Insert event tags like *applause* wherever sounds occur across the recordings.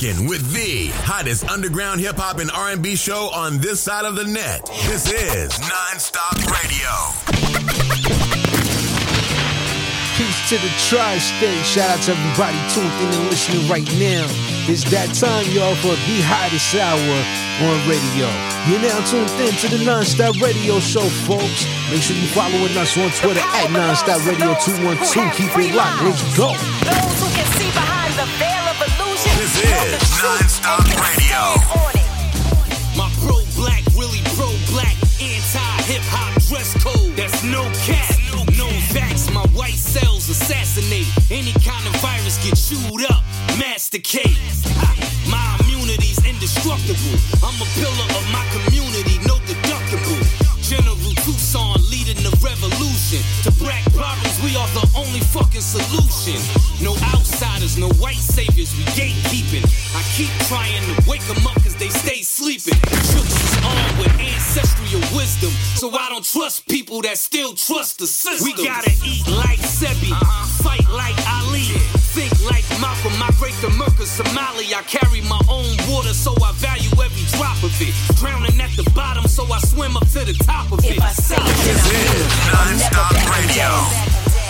rocking with the hottest underground hip hop and R&B show on this side of the net. This is Nonstop Radio. Peace to the tri-state. Shout out to everybody tuned in and listening right now. It's that time, y'all, for the hottest hour on radio. You're now tuned in to the Nonstop Radio Show, folks. Make sure you following us on Twitter at Nonstop Radio 212. Keep it locked. Let's go. This is Nonstop Radio. My pro black, really pro black, anti hip hop dress code. That's no cap, no vax. My white cells assassinate. Any kind of virus get chewed up, masticate. My immunity's indestructible. I'm a pillar of my community, fucking solution. No outsiders, no white saviors, we gatekeeping. I keep trying to wake them up cause they stay sleeping. Is armed with ancestral wisdom. So I don't trust people that still trust the system. We gotta eat like Sebi, fight like Ali. Think like Malcolm, migrate to Merca, Somali. I carry my own water, so I value every drop of it. Drowning at the bottom, so I swim up to the top of it. If I say it, then I mean it. I'm never Nonstop backing Radio.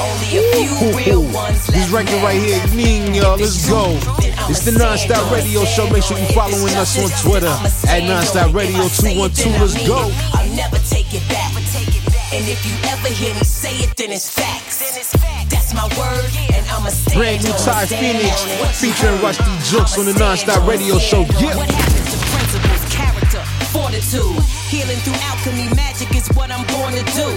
Only a few real ones. This record right here, mean y'all. Let's go. It's the Nonstop Radio Show. Make sure you following us on Twitter at Nonstop Radio 212. Let's go. I'll never take it back. And if you ever hear me say it, then it's facts. That's my word, and I'ma stand Brand new Ty Phoenix on it. What you featuring Rusty Jukes on the Nonstop Radio. Show. Yeah. Fortitude? Healing through alchemy, magic is what I'm born to do.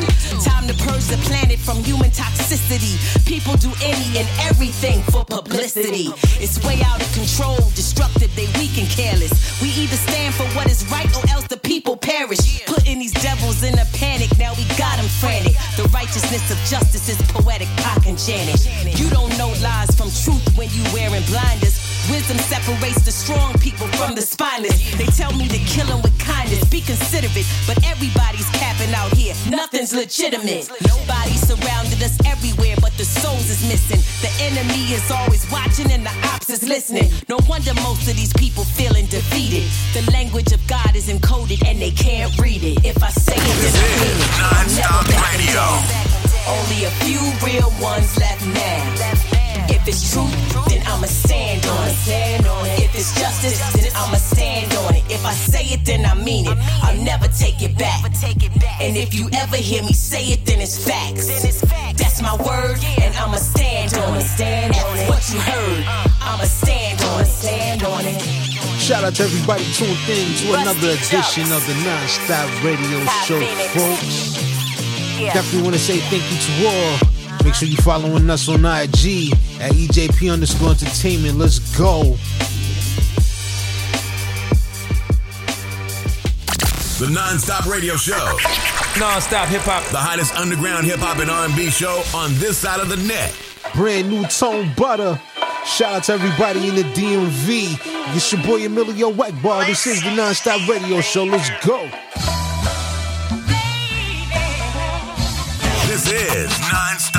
Time to purge the planet from human toxicity. People do any and everything for publicity. It's way out of control, destructive, they weak and careless. We either stand for what is right or else the people perish. Putting these devils in a panic, now we got them frantic. The righteousness of justice is poetic, Pac and Janet. You don't know lies from truth when you wearing blinders. Wisdom separates the strong people from the spineless. They tell me to kill them with kindness, be considerate, but everybody's capping out here. Nothing's legitimate. Nobody surrounded us everywhere, but the souls is missing. The enemy is always watching and the ops is listening. No wonder most of these people feeling defeated. The language of God is encoded and they can't read it. If I say it, then I mean it. I'm never Nonstop Radio. Only a few real ones left now. If it's truth, then I'ma stand on it. If it's justice, then I'ma stand on it. If I say it, then I mean it. I'll never take it back. And if you ever hear me say it, then it's facts. That's my word, and I'ma stand on it. F what you heard, I'ma stand on it. Stand on it. Shout out to everybody tuned in to another edition of the Nonstop Radio Show, folks. Definitely want to say thank you to all. Make sure you're following us on IG at EJP underscore entertainment. Let's go. The Nonstop Radio Show. Non-stop hip hop. The hottest underground hip hop and R&B show on this side of the net. Brand new tone butter. Shout out to everybody in the DMV. It's your boy Emilio Egbar. This is the Nonstop Radio Show. Let's go. This is Nonstop Radio. What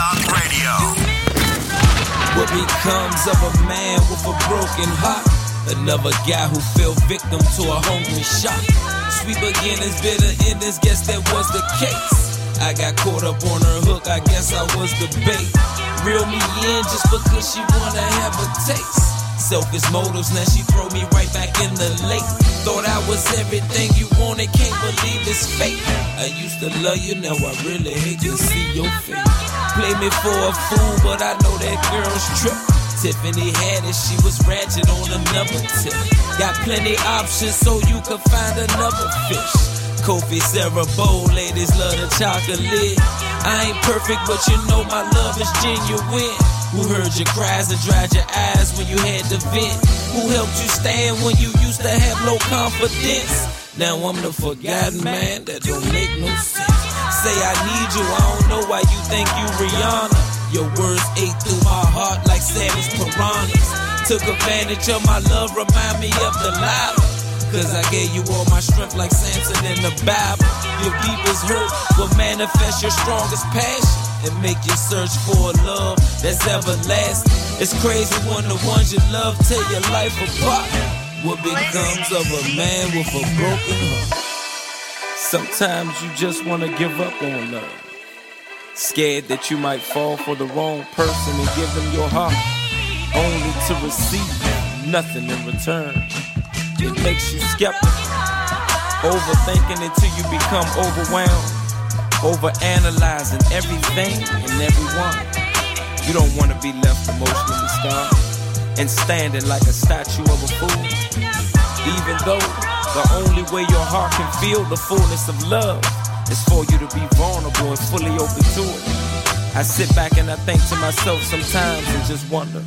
becomes of a man with a broken heart? Another guy who fell victim to a hungry shot. Sweet beginnings, bitter endings, guess that was the case. I got caught up on her hook, I guess I was the bait. Reel me in just because she wanna have a taste. Selfish motives, now she throw me right back in the lake. Thought I was everything you wanted, can't believe it's fate. I used to love you, now I really hate to see your face. Play me for a fool, but I know that girl's trip. Tiffany had it, she was ratchet on another tip. Got plenty options so you can find another fish. Kofi Sarah Bowl, ladies love the chocolate. I ain't perfect, but you know my love is genuine. Who heard your cries and dried your eyes when you had to vent? Who helped you stand when you used to have low confidence? Now I'm the forgotten man that don't make no sense. Say I need you, I don't know why you think you Rihanna. Your words ate through my heart like savage piranhas. Took advantage of my love, remind me of the lava. Cause I gave you all my strength like Samson in the Bible. Your deepest hurt will manifest your strongest passion and make you search for a love that's everlasting. It's crazy when the ones you love tear your life apart. What becomes of a man with a broken heart? Sometimes you just wanna give up on love. Scared that you might fall for the wrong person and give them your heart, only to receive nothing in return. It makes you skeptical, overthinking until you become overwhelmed, overanalyzing everything and everyone. You don't want to be left emotionally scarred and standing like a statue of a fool. Even though the only way your heart can feel the fullness of love is for you to be vulnerable and fully open to it. I sit back and I think to myself sometimes and just wonder,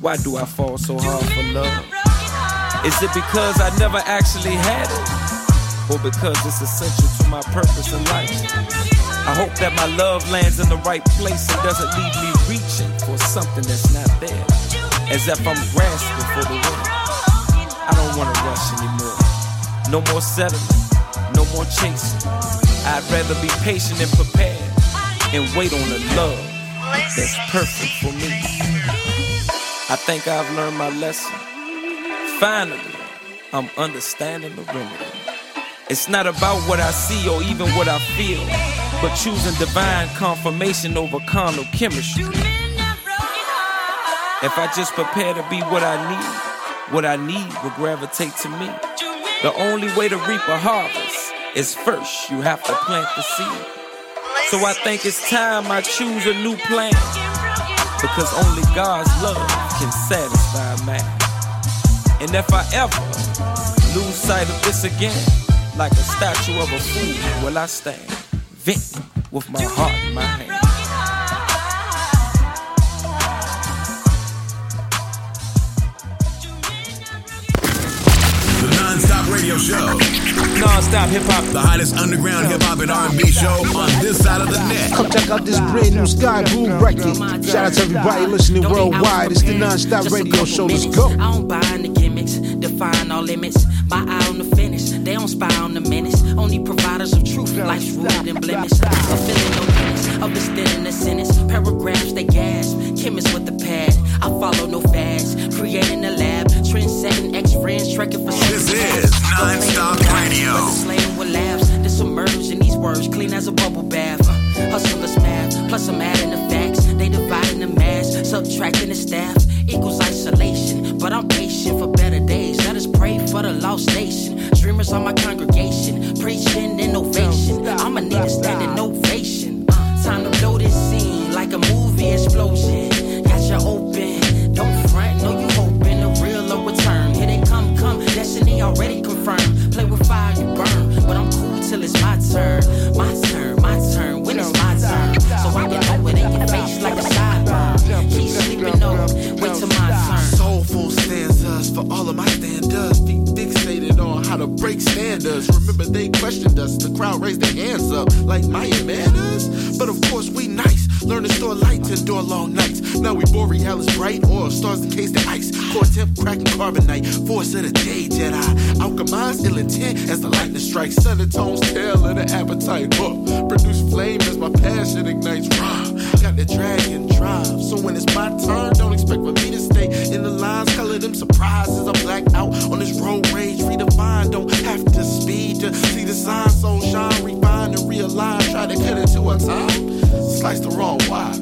why do I fall so hard for love? Is it because I never actually had it? Or because it's essential to my purpose in life? I hope that my love lands in the right place and doesn't leave me reaching for something that's not there. As if I'm grasping for the wind. I don't wanna rush anymore. No more settling, no more chasing. I'd rather be patient and prepared and wait on a love that's perfect for me. I think I've learned my lesson. Finally, I'm understanding the remedy. It's not about what I see or even what I feel but choosing divine confirmation over carnal chemistry. If I just prepare to be what I need, what I need will gravitate to me. The only way to reap a harvest is first you have to plant the seed. So I think it's time I choose a new plan. Because only God's love can satisfy man. And if I ever lose sight of this again, like a statue of a fool, will I stand? vent with my heart in my hand. Radio show. Non-stop hip hop. The hottest underground hip hop and R&B show on this side of the net. Come check out this brand new Sky Blue record. Shout out to everybody listening worldwide. It's the non-stop radio show. Let's go. I don't buy the gimmicks, define all limits. My eye on the finish. They don't spy on the menace. Only providers of truth. Life's rooted and blemished. Fulfilling no limits. Understanding the sentence. Paragraphs they gasp. Chemists with the pad. I follow no fads. Creating a lab. Trend setting X friends. Trekking for This is non-stop radio. Slaying with laughs. To submerge in these words. Clean as a bubble bath. Hustler's math. Plus I'm adding the facts. They dividing the mass. Subtracting the staff. Equals isolation. But I'm patient for better days. Let us pray for the lost nation. Dreamers on my congregation. Preaching innovation. I'ma need a standing ovation. Time to blow this scene like a movie explosion. Got you open. Don't front, no you hoping the real will return. Here they come, come. Destiny already confirmed. Play with fire, you burn. But I'm cool till it's my turn. My turn, my standards. Remember they questioned us. The crowd raised their hands up like Maya manners. But of course we nice. Learn to store lights, and endure long nights. Now we borealis bright, oil stars encased in ice. Core temp cracking carbonite. Force of the day, Jedi. Alchemize ill intent as the lightning strikes. Undertones tell of the appetite. Huh. Produce flame as my passion ignites. Rah. Got the dragon drive. So when it's my turn, don't expect for me to stay in the lines. Color them surprises. I black out on this road rage. Redefined, don't have to speed to see the sign. So shine, refine and realign. Try to cut it to a time. Slice the wrong wire.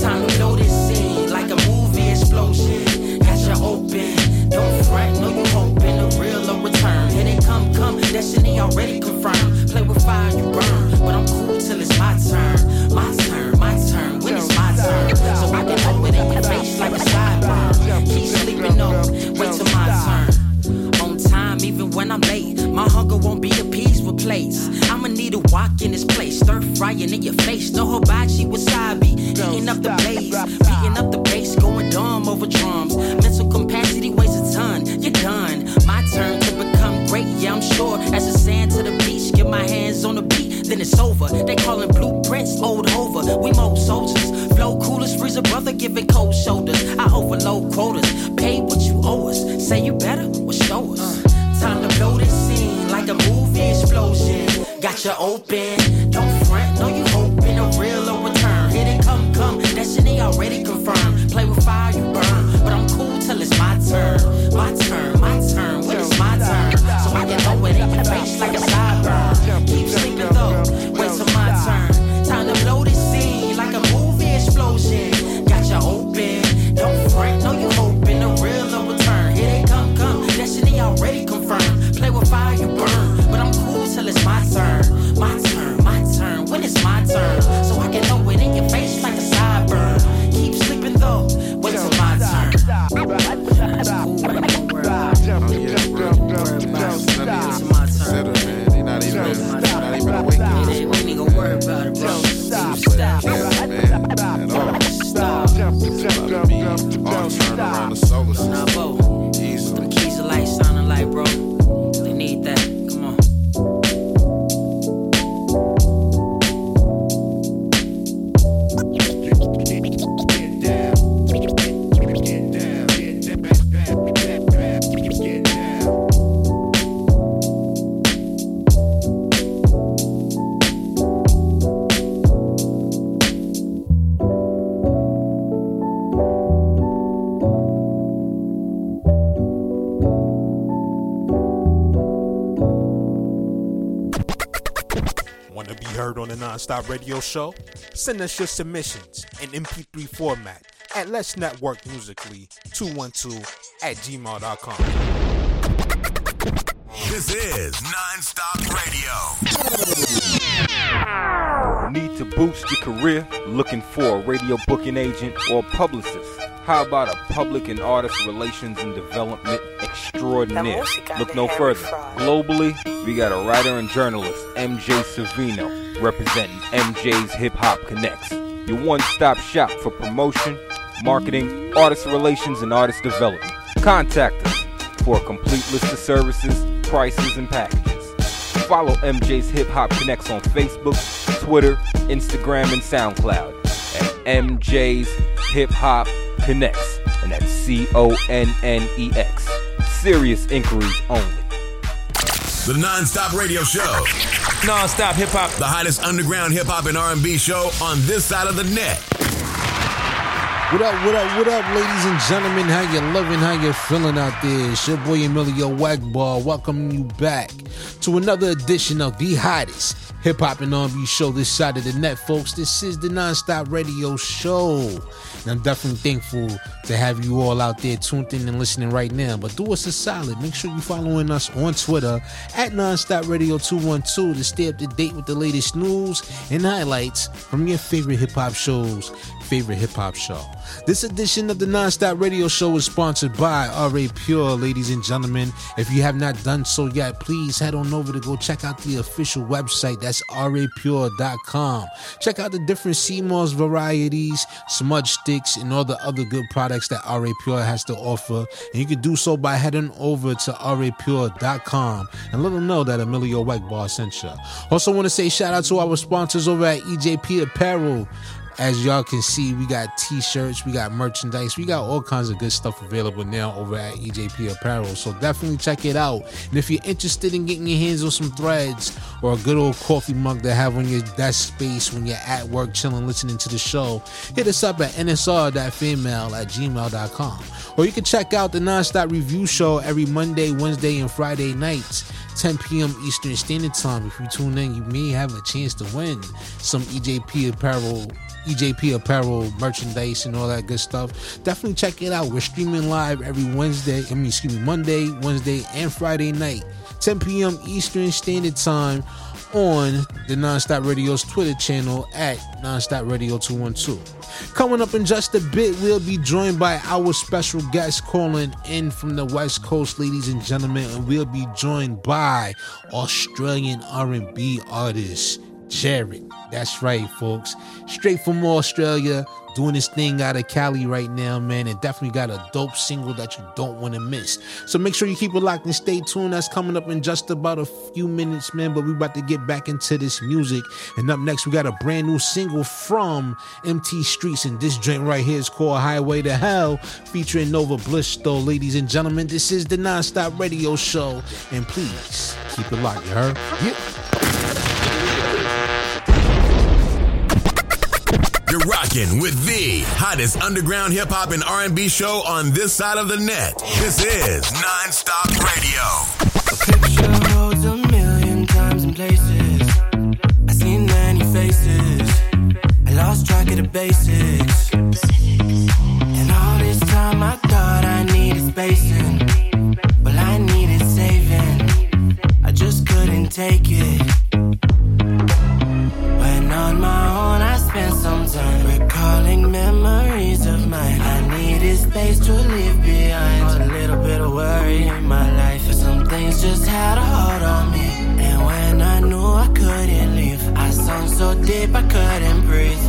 Time to blow this scene like a movie explosion. Got you open. Don't front, no you hoping the real will return. Here they come, come. Destiny already confirmed. Play with fire, you burn. But I'm cool till it's my turn. In this place. Stir frying in your face. No hibachi wasabi. Heating up the blaze. Beating up the heard on the Nonstop Radio Show? Send us your submissions in MP3 format at Let's Network Musically 212 at gmail.com. This is Nonstop Radio. Need to boost your career? Looking for a radio booking agent or publicist? How about a public and artist relations and development extraordinaire? Look no further. Globally, we got a writer and journalist, MJ Savino, representing MJ's Hip Hop Connex. Your one stop shop for promotion, marketing, artist relations, and artist development. Contact us for a complete list of services, prices, and packages. Follow MJ's Hip Hop Connex on Facebook, Twitter, Instagram, and SoundCloud at MJ's Hip Hop Connex, and that's C O N N E X. Serious inquiries only. The Nonstop Radio Show. Non-stop hip hop. The hottest underground hip hop and R&B show on this side of the net. What up, what up, what up, ladies and gentlemen? How you loving, how you feeling out there? It's your boy Emilio Egbar welcoming you back to another edition of the hottest hip hop and R&B show this side of the net, folks. This is the Nonstop Radio Show. And I'm definitely thankful to have you all out there tuned in and listening right now. But do us a solid. Make sure you're following us on Twitter at Nonstop Radio 212 to stay up to date with the latest news and highlights from your favorite hip hop shows, favorite hip hop show. This edition of the Nonstop Radio Show is sponsored by Aurepure, ladies and gentlemen. If you have not done so yet, please head on over to go check out the official website. That's aurepure.com. Check out the different CMOS varieties, smudge sticks, and all the other good products that RA Pure has to offer. And you can do so by heading over to aurepure.com and let them know that Emilio Egbar sent you. Also, want to say shout out to our sponsors over at EJP Apparel. As y'all can see, we got t-shirts, we got merchandise, we got all kinds of good stuff available now over at EJP Apparel. So definitely check it out. And if you're interested in getting your hands on some threads or a good old coffee mug to have on your desk space when you're at work chilling listening to the show, hit us up at nsr.fanmail at gmail.com. Or you can check out the Nonstop Review Show every Monday, Wednesday, and Friday nights. 10 p.m. Eastern Standard Time. If you tune in, you may have a chance to win some EJP apparel, EJP apparel merchandise and all that good stuff. Definitely check it out. We're streaming live every Wednesday, I mean, excuse me, Monday, Wednesday, and Friday night, 10 p.m. Eastern Standard Time on the Nonstop Radio's Twitter channel at Nonstop Radio 212. Coming up in just a bit, we'll be joined by our special guest calling in from the West Coast, ladies and gentlemen, and we'll be joined by Australian R&B artist Jarid. That's right, folks. Straight from Australia, doing his thing out of Cali right now, man, and definitely got a dope single that you don't want to miss. So make sure you keep it locked and stay tuned. That's coming up in just about a few minutes, man. But we about to get back into this music. And up next, we got a brand new single from MT Streets, and this joint right here is called Highway to Hell, featuring Nova Bliss. Though, ladies and gentlemen, this is the Nonstop Radio Show, and please keep it locked. You heard? Yeah. You're rocking with the hottest underground hip hop and R&B show on this side of the net. This is Nonstop Radio. A picture holds a million times and places. I seen many faces. I lost track of the basics. And all this time I thought I needed spacing. Well, I needed saving. I just couldn't take it. Space to leave behind. A little bit of worry in my life, some things just had a hold on me. And when I knew I couldn't leave, I sunk so deep I couldn't breathe.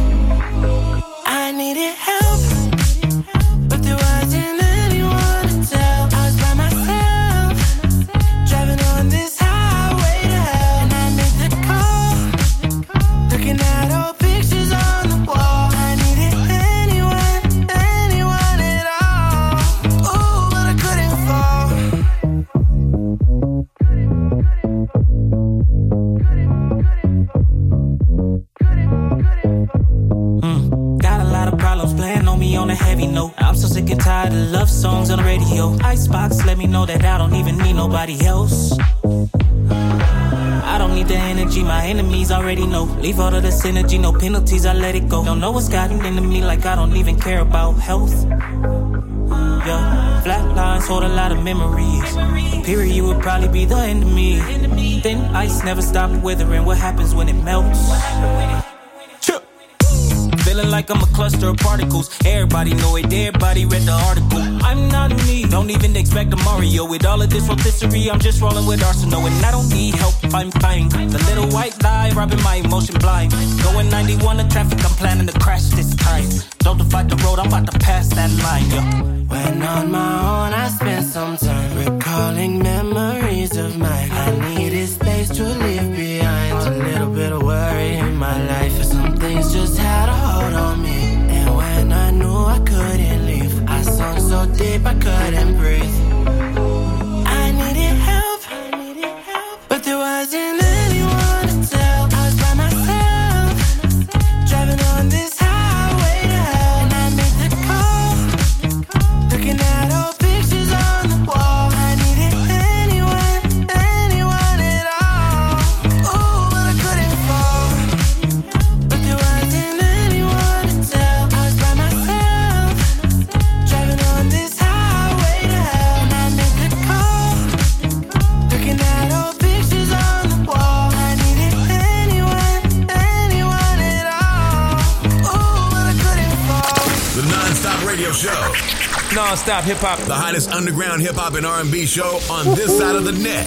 Leave all of the synergy, no penalties, I let it go. Don't know what's gotten into me like I don't even care about health. Yeah, flat lines hold a lot of memories. A period would probably be the me. Thin ice never stop withering. What happens when it melts? Like I'm a cluster of particles. Everybody know it, everybody read the article. I'm not me, don't even expect a Mario. With all of this rotisserie, I'm just rolling with Arsenal. And I don't need help, I'm fine. The little white lie, robbing my emotion blind. Going 91 in traffic, I'm planning to crash this time. Don't fight the road, I'm about to pass that line, yo. When on my own, I spend some time recalling memories of mine. I needed space to leave deep I couldn't breathe. Non-stop hip hop. The hottest underground hip hop and R&B show on this side of the net.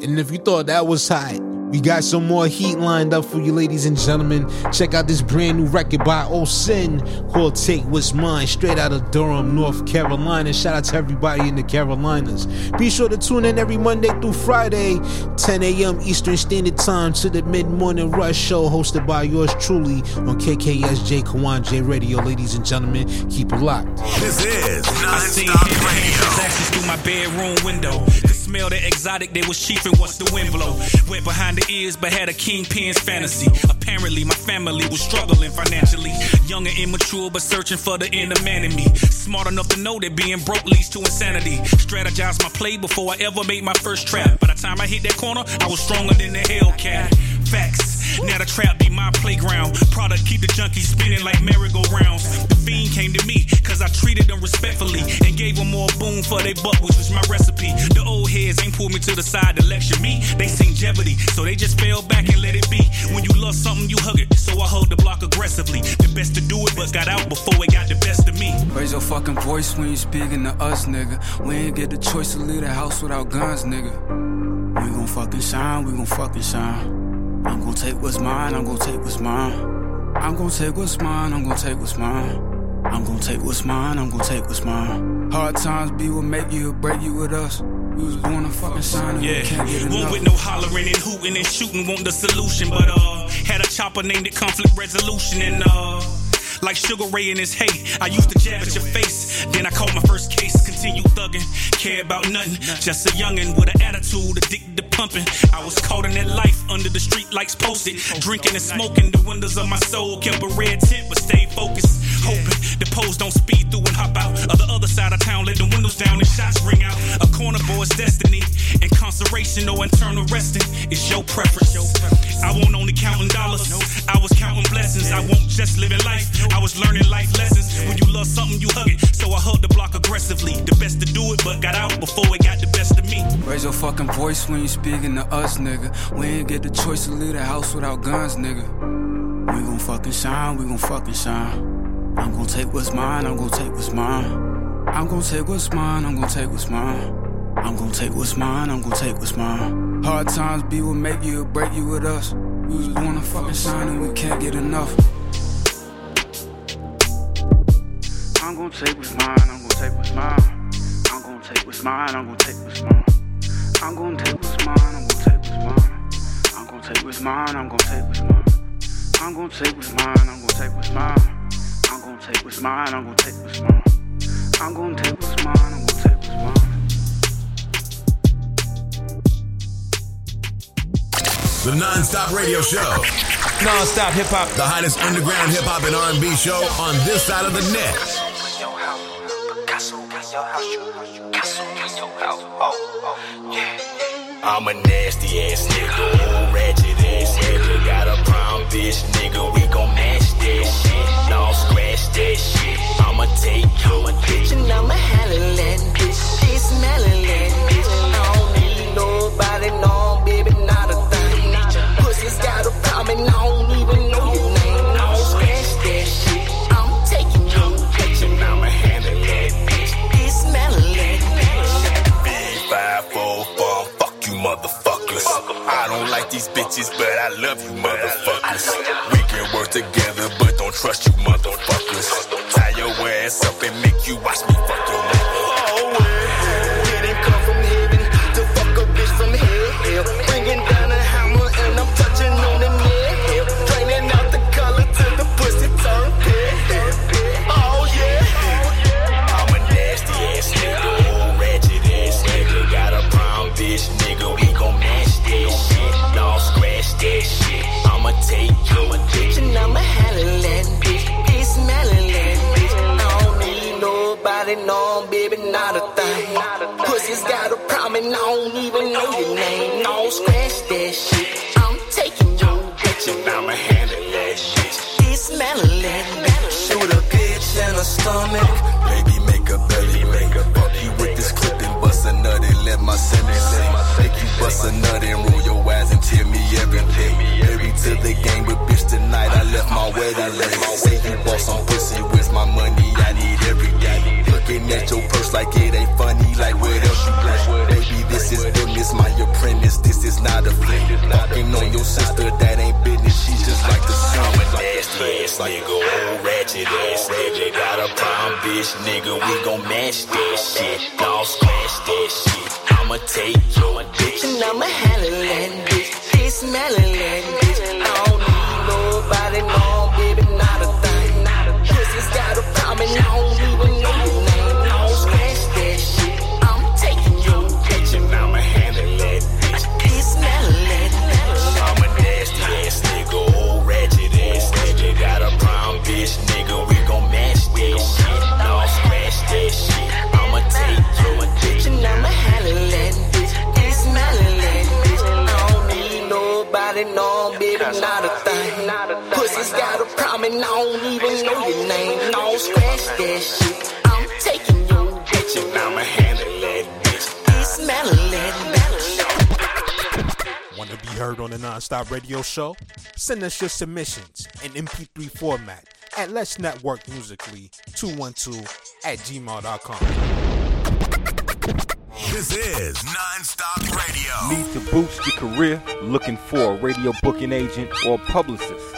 And if you thought that was hot, we got some more heat lined up for you, ladies and gentlemen. Check out this brand new record by Osin called Take What's Mine, straight out of Durham, North Carolina. Shout out to everybody in the Carolinas. Be sure to tune in every Monday through Friday, 10 a.m. Eastern Standard Time to the Mid Morning Rush show hosted by yours truly on KKSJ Kawon J Radio. Ladies and gentlemen, keep it locked. This is I seen non-stop hand-to-hand radio. transactions through my bedroom window. Smell exotic, they was chiefing once the wind blow. Went behind the ears, but had a kingpin's fantasy. Apparently, my family was struggling financially. Young and immature, but searching for the inner man in me. Smart enough to know that being broke leads to insanity. Strategized my play before I ever made my first trap. By the time I hit that corner, I was stronger than the Hellcat. Facts. Now the trap be my playground. Product keep the junkies spinning like merry-go-rounds. The fiend came to me, cause I treated them respectfully and gave them more boom for they buck, which was my recipe. The old heads ain't pulled me to the side to lecture me. They seen jeopardy, so they just fell back and let it be. When you love something, you hug it. So I hold the block aggressively. The best to do it, but got out before it got the best of me. Raise your fucking voice when you speaking to us, nigga. We ain't get the choice to leave the house without guns, nigga. We gon' fucking shine, we gon' fucking shine. I'm gon' take what's mine, I'm gon' take what's mine. I'm gon' take what's mine, I'm gon' take what's mine. I'm gon' take what's mine, I'm gon' take what's mine. Hard times be what make you or break you with us. We was born to fucking and Yeah, we can't get one enough. with no hollering and hooting and shooting, want the solution. But uh, had a chopper named it conflict resolution and uh. Like Sugar Ray in his hate, I used to jab at your face. Then I caught my first case, continue thugging, care about nothing. Just a youngin' with an attitude, addicted to pumping. I was caught in that life under the street lights posted, drinking and smoking. The windows of my soul kept a red tint, but stayed focused. Hoping the pose don't speed through and hop out. Of the other side of town, let the windows down and shots ring out. A corner boy's destiny, incarceration or internal resting is your preference. I won't only counting dollars, I was counting blessings. I won't just living life, I was learning life lessons. When you love something, you hug it. So I hugged the block aggressively. The best to do it, but got out before it got the best of me. Raise your fucking voice when you speaking to us, nigga. We ain't get the choice to leave the house without guns, nigga. We gon' fucking shine, we gon' fucking shine. I'm gon' take what's mine, I'm gon' take what's mine. I'm gonna take what's mine, I'm gonna take what's mine. I'm gonna take what's mine, I'm gonna take what's mine. Hard times be what make you or break you with us. We just wanna fucking shine and we can't get enough. Gonna take what's mine, I'm gonna take what's mine. I'm gonna take what's mine, I'm gonna take what's mine. I'm gonna take what's mine, I'm gonna take what's mine. I'm gonna take what's mine, I'm gonna take what's mine. I'm gonna take what's mine, I'm gonna take what's mine. I'm gonna take what's mine, I'm gonna take what's mine. I'm gonna take what's mine, I'm gonna take what's mine. The non-stop radio show. Non-stop hip hop. The hottest underground hip hop and R&B show on this side of the net. I'm a nasty ass nigga, ratchet ass nigga. Got a brown bitch nigga, we gon' match that shit. No scratch that shit. I'ma take your bitch and I'ma handle that bitch. She smelling that bitch. I don't need nobody, no baby, not a thing. Pussy's got a problem I don't even know I don't like these bitches, but I love you motherfuckers. We can work together, but don't trust you motherfuckers. Tie your ass up and make you watch nobody, no baby, not a thing. Pussy's got a problem and I don't even know your name. No scratch that shit. I'm taking your bitch and I'ma handle that. Be smelling that bitch. Shoot a bitch in her stomach. Baby, make a belly, make a fuck you with this clip and bust a nut and let my sentence sing. Make you bust a nut and roll your eyes and tell me everything. Married to the game, but bitch, tonight I left my wedding ring. Say you bought some pussy, where's at like it ain't funny, like what else you bring? Baby, this is business, my apprentice, this is not a fling. Fucking on your sister, that ain't business, she's just like the sun. I'm a nasty ass nigga, old ratchet ass nigga. Got a brown bitch nigga, we gon' match that shit. No scratch that shit. I'ma take your bitch and I'ma handle that bitch. Be smelling that bitch. I don't need nobody, no baby, not a thing. Pussy's got a problem and I don't even and I don't even know your name. No scratch that shit. I'm taking your bitch and I'ma handle that bitch. Be smelling that bitch. Want to be heard on the Nonstop Radio Show? Send us your submissions in MP3 format at Let's Network Musically 212 at gmail.com. This is non-stop radio. Need to boost your career? Looking for a radio booking agent or publicist?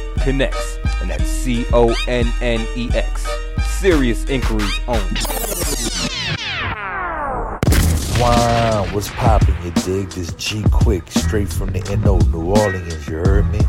Connex, and that's C O N N E X. Serious inquiries only. Wow, what's poppin', you dig? This G Quick, straight from the NO, New Orleans, you heard me?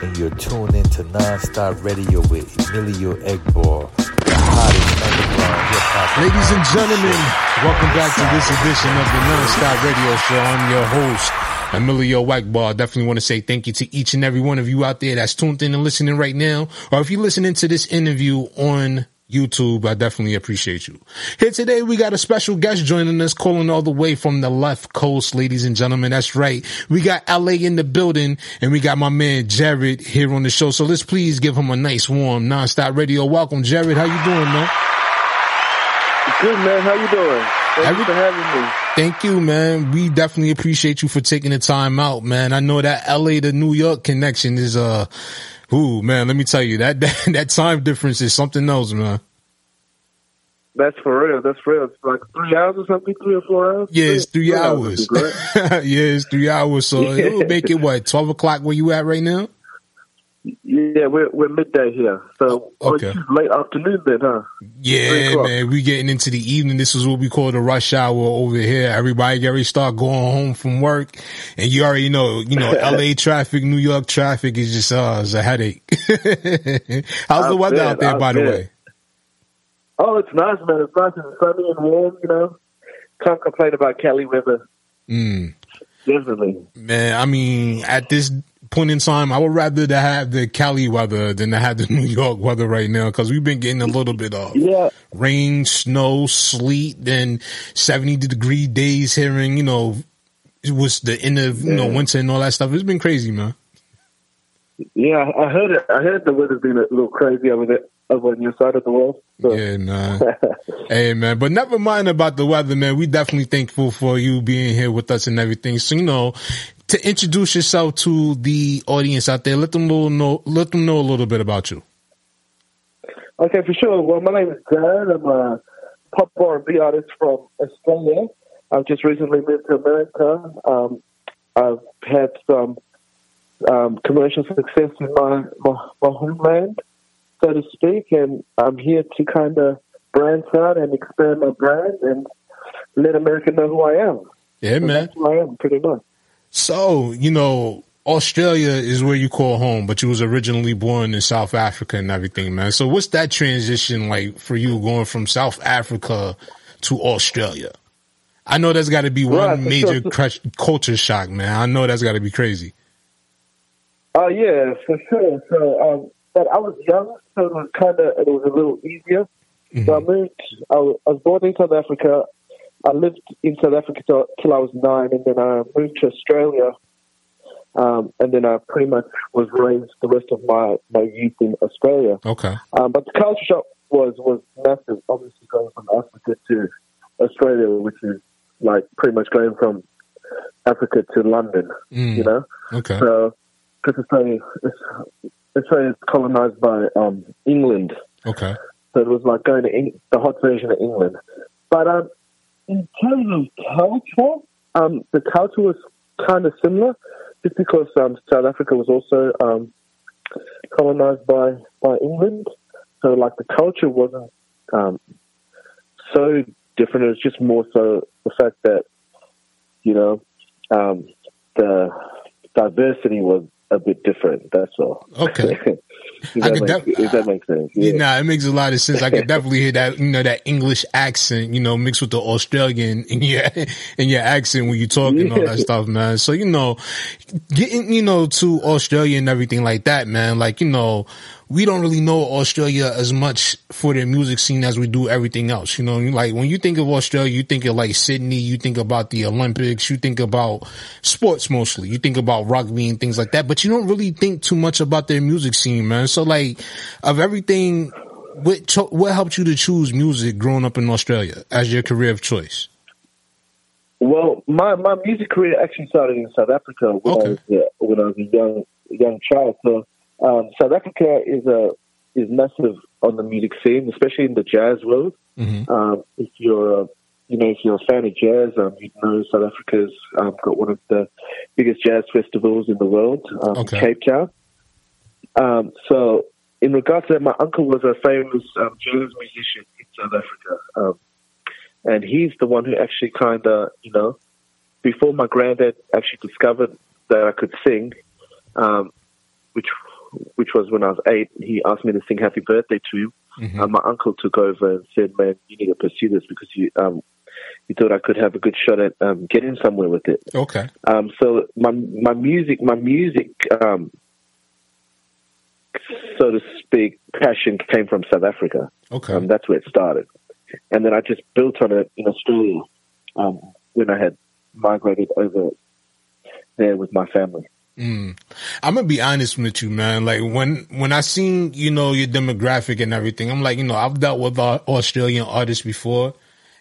And you're tuned into Non-Stop Radio with Emilio Egbar, the hottest underground hip-hop. Ladies and gentlemen, welcome back to this edition of the Nonstop Radio Show. I'm your host, Emilio Egbar. Definitely want to say thank you to each and every one of you out there that's tuned in and listening right now. Or if you're listening to this interview on YouTube. I definitely appreciate you. Here today, we got a special guest joining us, calling all the way from the left coast, ladies and gentlemen. That's right. We got LA in the building and we got my man Jarid here on the show. So let's please give him a nice warm nonstop radio. Welcome, Jarid. How you doing, man? Good, man. How you doing? Thank Every- you for having me. Thank you, man. We definitely appreciate you for taking the time out, man. I know that LA to New York connection is, uh, ooh, man, let me tell you that, *laughs* that, that time difference is something else, man. That's for real. That's for real. It's like three hours or something, three or four hours. Yeah, it's three, three hours. hours *laughs* yeah, it's three hours. So yeah. it'll make it what twelve o'clock where you at right now? Yeah, we're we're midday here, so oh, okay. late afternoon then, huh? Yeah, man, we getting into the evening. This is what we call the rush hour over here. Everybody already start going home from work, and you already know, you know, *laughs* L.A. traffic, New York traffic is just uh, it's a headache. *laughs* How's the weather out there, i by the way? Oh, it's nice, man. It's nice and sunny and warm. You know, can't complain about Cali weather. Mm. Definitely, man. I mean, at this point in time, I would rather to have the Cali weather than to have the *laughs* New York weather right now because we've been getting a little bit of yeah. rain, snow, sleet, then 70 degree days here and, you know, it was the end of, you know, winter and all that stuff. It's been crazy, man. Yeah, I heard it. I heard the weather's been a little crazy over there over on your side of the world. So. Yeah, man. *laughs* hey, man. But never mind about the weather, man. We definitely thankful for you being here with us and everything. So, you know, to introduce yourself to the audience out there. Let them know, let them know a little bit about you. Okay, for sure. Well, my name is Jarid. I'm a pop R&B artist from Australia. I've just recently moved to America. Um, I've had some um, commercial success in my, my, my homeland, so to speak, and I'm here to kind of branch out and expand my brand and let America know who I am. Yeah, man. That's who I am, pretty much. So, you know, Australia is where you call home, but you was originally born in South Africa and everything, man. So what's that transition like for you going from South Africa to Australia? I know that's got to be one right, major sure. culture shock, man. I know that's got to be crazy. Oh uh, yeah, for sure. So, um, but I was young, so it was kind of it was a little easier. Mm-hmm. So I moved. I was born in South Africa. I lived in South Africa till, till I was nine, and then I moved to Australia. Um, and then I pretty much was raised the rest of my, my youth in Australia. Okay. Um, but the culture shock was was massive. Obviously, going from Africa to Australia, which is like pretty much going from Africa to London. Mm. You know. Okay. So, because Australia, Australia is colonized by um, England. Okay. So it was like going to Eng- the hot version of England. But um, in terms of culture, um, the culture was kind of similar, just because um, South Africa was also um, colonized by by England. So, like the culture wasn't um, so different. It was just more so the fact that you know um, the diversity was a bit different. That's all. Okay. *laughs* if, that makes, def- if that makes sense. Yeah. Nah, it makes a lot of sense. I could *laughs* definitely hear that, you know, that English accent, you know, mixed with the Australian in your, *laughs* in your accent when you talk and all that stuff, man. So, you know, getting, you know, to Australia and everything like that, man, like, you know, we don't really know Australia as much for their music scene as we do everything else. You know, like when you think of Australia, you think of like Sydney, you think about the Olympics, you think about sports mostly, you think about rugby and things like that, but you don't really think too much about their music scene, man. So like of everything, what, cho- what helped you to choose music growing up in Australia as your career of choice? Well, my, my music career actually started in South Africa when, okay. I, was, uh, when I was a young young child. So um, South Africa is a is massive on the music scene, especially in the jazz world. Mm-hmm. Um, if you're a, you know if you're a fan of jazz, um, you know South Africa's um, got one of the biggest jazz festivals in the world, um, okay. Cape Town. Um, so, in regards to that, my uncle was a famous um, jazz musician in South Africa, and he's the one who actually kind of you know before my granddad actually discovered that I could sing, which which was when I was eight. He asked me to sing "Happy Birthday" to him. Mm-hmm. Uh, my uncle took over and said, "Man, you need to pursue this because you um, you thought I could have a good shot at um, getting somewhere with it." Okay. Um, so my my music, my music um, so to speak, passion came from South Africa. Okay, um, that's where it started, and then I just built on it in Australia um, when I had migrated over there with my family. Mm. I'm gonna be honest with you, man. Like when when I seen you know your demographic and everything, I'm like, you know, I've dealt with Australian artists before,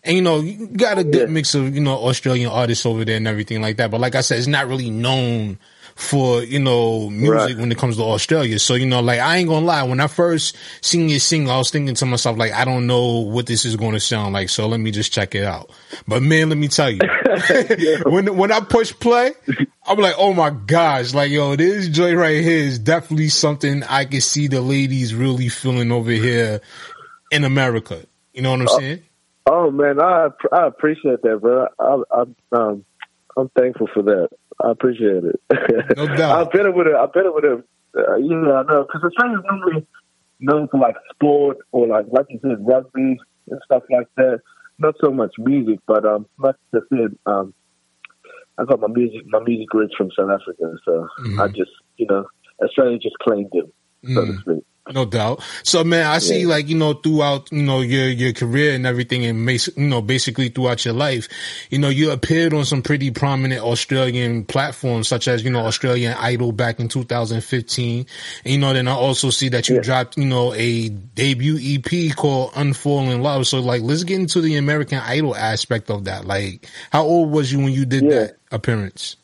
and you know, you got a good yeah. mix of you know Australian artists over there and everything like that. But like I said, it's not really known for, you know, music right. when it comes to Australia. So, you know, like I ain't gonna lie, when I first seen you sing, I was thinking to myself, like, I don't know what this is gonna sound like, so let me just check it out. But man, let me tell you, *laughs* *laughs* when when I push play, I'm like, oh my gosh, like yo, this joint right here is definitely something I can see the ladies really feeling over here in America. You know what I'm saying? Oh man, I I appreciate that, bro. I, I, um, I'm thankful for that. I appreciate it. No *laughs* doubt. I bet it would have. I bet it. Uh, yeah, I know because Australia's normally known for like sport or like like you said rugby and stuff like that. Not so much music, but um, like I said, um, I got my music my music roots from South Africa, so mm-hmm. I just you know Australia just claimed it, so mm. to speak. No doubt. So man, I see yeah. like, you know, throughout, you know, your, your career and everything and you know, basically throughout your life, you know, you appeared on some pretty prominent Australian platforms such as, you know, Australian Idol back in 2015. And, you know, then I also see that you yeah. dropped, you know, a debut EP called Unfallen Love. So like, let's get into the American Idol aspect of that. Like, how old was you when you did yeah. that appearance?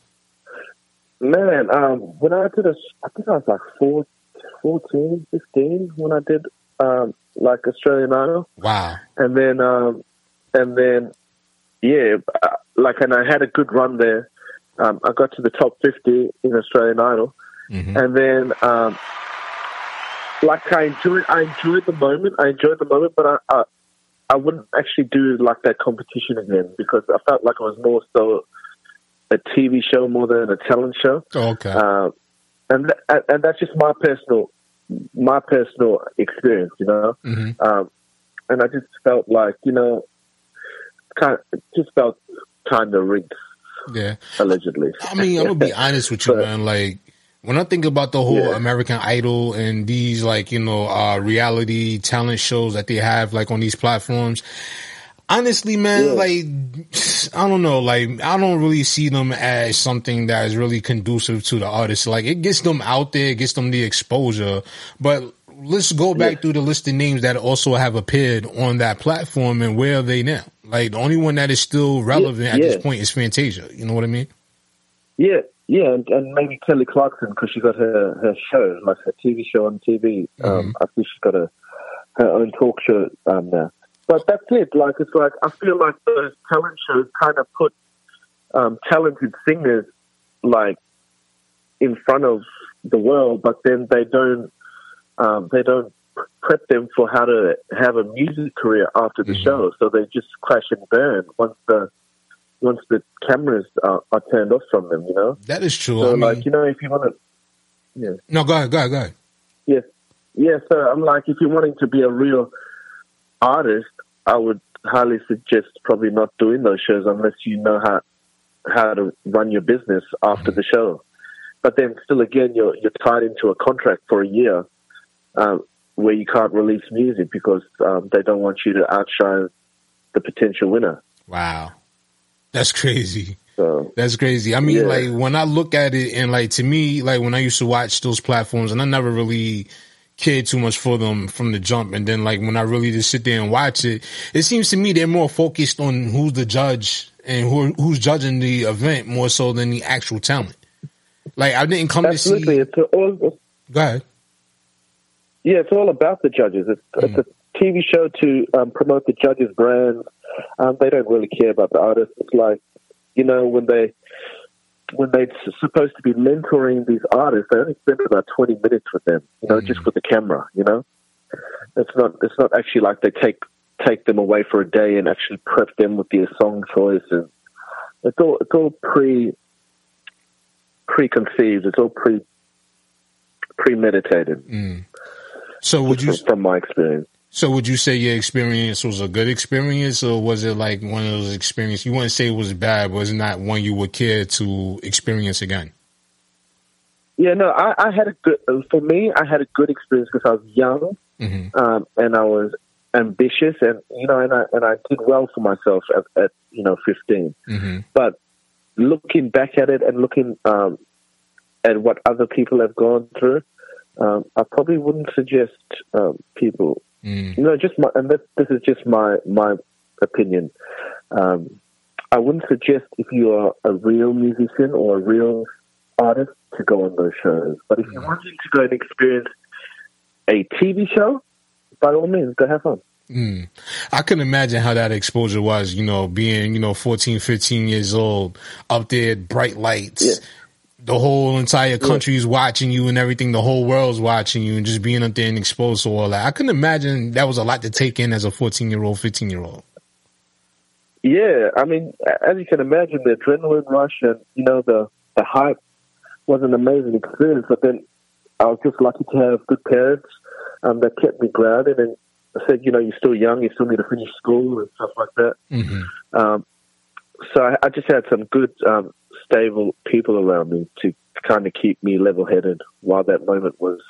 Man, um, when I did a, I think I was like four 14, 15 when I did um, like Australian Idol. Wow. And then, um, and then, yeah, uh, like, and I had a good run there. Um, I got to the top 50 in Australian Idol. Mm-hmm. And then, um, like, I enjoyed, I enjoyed the moment. I enjoyed the moment, but I, I, I wouldn't actually do like that competition again because I felt like I was more so a TV show more than a talent show. okay. Uh, and th- and that's just my personal my personal experience, you know. Mm-hmm. Um, and I just felt like you know, kind of, just felt kind of rigged. Yeah, allegedly. I mean, I'm gonna be *laughs* honest with you, but, man. Like when I think about the whole yeah. American Idol and these like you know uh, reality talent shows that they have like on these platforms, honestly, man, yeah. like I don't know, like I don't really see them as something that is really conducive to the artist. Like it gets them out there, it gets them the exposure, but let's go back yeah. through the list of names that also have appeared on that platform and where are they now? Like the only one that is still relevant yeah. at this point is Fantasia. You know what I mean? Yeah, yeah, and, and maybe Kelly Clarkson because she got her her show, like her TV show on TV. Um, mm-hmm. Um, I think she's got a her own talk show um, now. But that's it. Like it's like I feel like those talent shows kind of put um, talented singers like in front of the world, but then they don't um, they don't prep them for how to have a music career after the mm-hmm. show. So they just crash and burn once the once the cameras are, are turned off from them. You know that is true. So I mean, like you know if you want to, yeah. No, go ahead, go ahead, go ahead. Yes, yeah, So I'm like if you're wanting to be a real artist, I would highly suggest probably not doing those shows unless you know how how to run your business after the show. But then, still, again, you're you're tied into a contract for a year um, where you can't release music because um, they don't want you to outshine the potential winner. Wow, that's crazy. So, That's crazy. I mean, yeah. like when I look at it, and like to me, like when I used to watch those platforms, and I never really cared too much for them from the jump. And then like when I really just sit there and watch it, it seems to me they're more focused on who's the judge and who who's judging the event more so than the actual talent. Like I didn't come Absolutely. to see. It's all, Go ahead. Yeah, it's all about the judges. It's, mm. it's a TV show to um, promote the judges' brands. Um, they don't really care about the artists. It's like, you know, when they when they're supposed to be mentoring these artists, they only spend about twenty minutes with them, you know, mm. just with the camera. You know, it's not it's not actually like they take take them away for a day and actually prep them with their song choice and it's all it's all pre preconceived. It's all pre premeditated. Mm. So would you, from my experience? So would you say your experience was a good experience or was it like one of those experiences you wouldn't say it was bad, but it's not one you would care to experience again? Yeah, no, I, I had a good. For me, I had a good experience because I was young Mm-hmm. um, and I was ambitious, and you know, and I and I did well for myself at, at you know fifteen. Mm-hmm. But looking back at it and looking um, at what other people have gone through, um, I probably wouldn't suggest um, people. Mm. You know, just my, and this, this is just my my opinion. Um, I wouldn't suggest if you are a real musician or a real artist to go on those shows. But if you're wanting to go and experience a TV show, by all means, go have fun. Mm. I can imagine how that exposure was, you know, being, you know, 14, 15 years old, up there, bright lights. The whole entire country's watching you and everything. The whole world's watching you and just being up there and exposed to all that. I couldn't imagine that was a lot to take in as a 14 year old, 15 year old. Yeah, I mean, as you can imagine, the adrenaline rush and you know the the hype was an amazing experience. But then I was just lucky to have good parents um, that kept me grounded and said, you know, you're still young, you still need to finish school and stuff like that. Mm-hmm. Um, so I, I just had some good, um, stable people around me to kind of keep me level headed while that moment was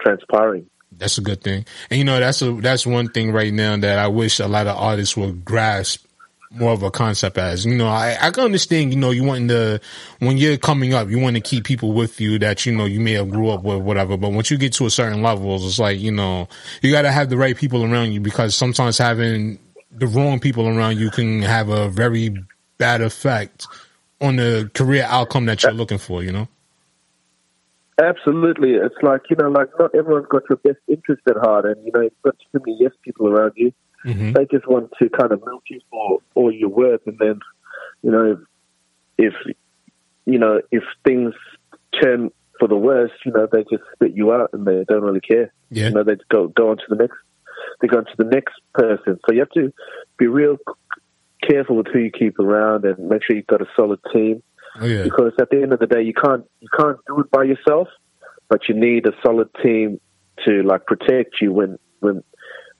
transpiring. That's a good thing. And you know, that's a, that's one thing right now that I wish a lot of artists would grasp more of a concept as, you know, I, I can understand, you know, you want to, when you're coming up, you want to keep people with you that, you know, you may have grew up with, whatever. But once you get to a certain level, it's like, you know, you got to have the right people around you because sometimes having the wrong people around you can have a very bad effect on the career outcome that you're looking for, you know? Absolutely. It's like, you know, like not everyone's got your best interest at heart and, you know, you've got too many yes people around you. Mm-hmm. They just want to kind of milk you for all your worth and then, you know, if, you know, if things turn for the worst, you know, they just spit you out and they don't really care. Yeah. You know, they go, go on to the next, they go on to the next person. So you have to be real careful with who you keep around and make sure you've got a solid team Oh, yeah. because at the end of the day, you can't you can't do it by yourself, but you need a solid team to like protect you when when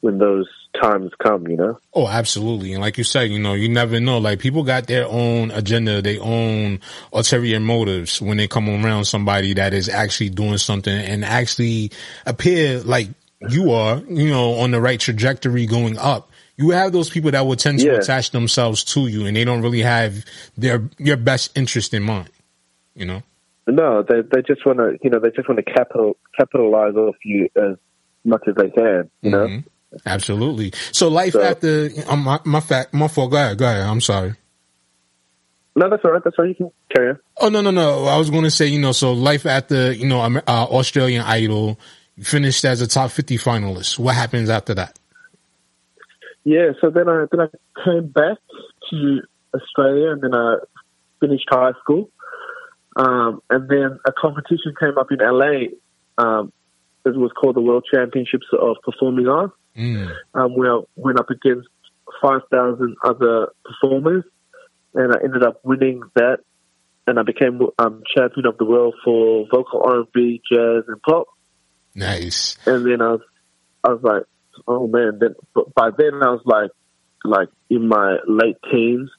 when those times come. You know. Oh, absolutely. And like you said, you know, you never know. Like people got their own agenda, their own ulterior motives when they come around somebody that is actually doing something and actually appear like you are, you know, on the right trajectory going up. You have those people that will tend to Yeah. attach themselves to you and they don't really have their, your best interest in mind, you know? No, they they just want to you know they just want to capital capitalize off you as much as they can. You know. Mhm. Absolutely. So life after, um, my, my fact, my fault. Go ahead. Go ahead. I'm sorry. No, that's all right. That's all right. You can carry on. Oh no no no! I was going to say you know so life after you know uh, Australian Idol, you finished as a top fifty finalist. What happens after that? Yeah, so then I then I came back to Australia and then I finished high school. Um, and then a competition came up in LA. Um, it was called the World Championships of Performing Arts. Mm. Um, where I went up against 5,000 other performers and I ended up winning that. And I became um, champion of the world for vocal R&B, jazz, and pop. Nice. And then I was, I was like, oh man. Then, but by then I was like, like in my late teens.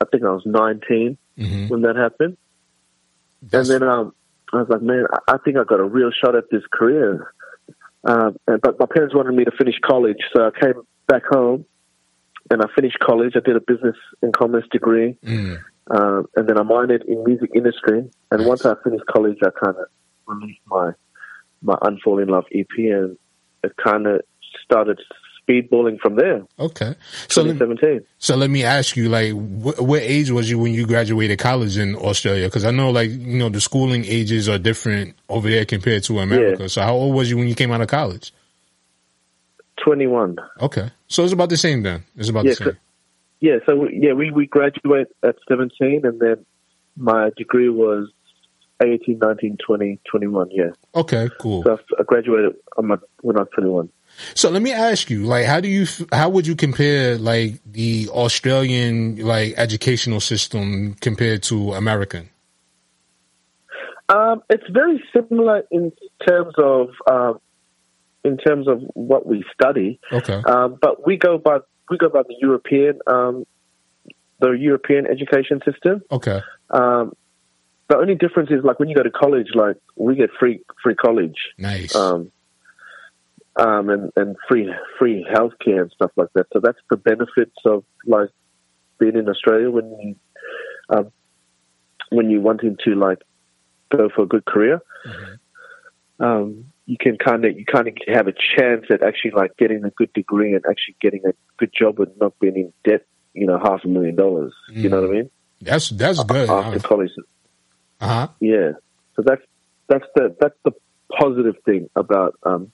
I think I was 19 Mhm. when that happened. And then um, I was like, man, I, think I got a real shot at this career. Um, and, but my parents wanted me to finish college, so I came back home and I finished college. I did a business and commerce degree, Mm. um, and then I minored in music industry. And once I finished college, I kind of released my my Unfall in Love EP, and it kind of started speedballing from there. Okay. So let, so let me ask you, like, wh- what age was you when you graduated college in Australia? Because I know, like, you know, the schooling ages are different over there compared to America. So how old was you when you came out of college? 21. Okay. So it's about the same then. It's about Yeah, the same. Yeah, so we, yeah, we, we graduate at 17, and then my degree was 18, 19, 20, 21, yeah. Okay, cool. So I graduated when I was 21. So let me ask you, like, how do you, how would you compare, like, the Australian, like, educational system compared to American? Um, it's very similar in terms of um, in terms of what we study, Okay. um, but we go by we go by the European um, the European education system. Okay. Um, the only difference is like when you go to college, like we get free free college, nice, um, um, and and free free healthcare and stuff like that. So that's the benefits of like being in Australia when you um, when you wanting to like go for a good career. Um, you can kind of you kind of have a chance at actually like getting a good degree and actually getting a good job and not being in debt. You know, half a million dollars. You know what I mean? That's that's good. After college, Uh huh. yeah. So that's that's the that's the positive thing about um,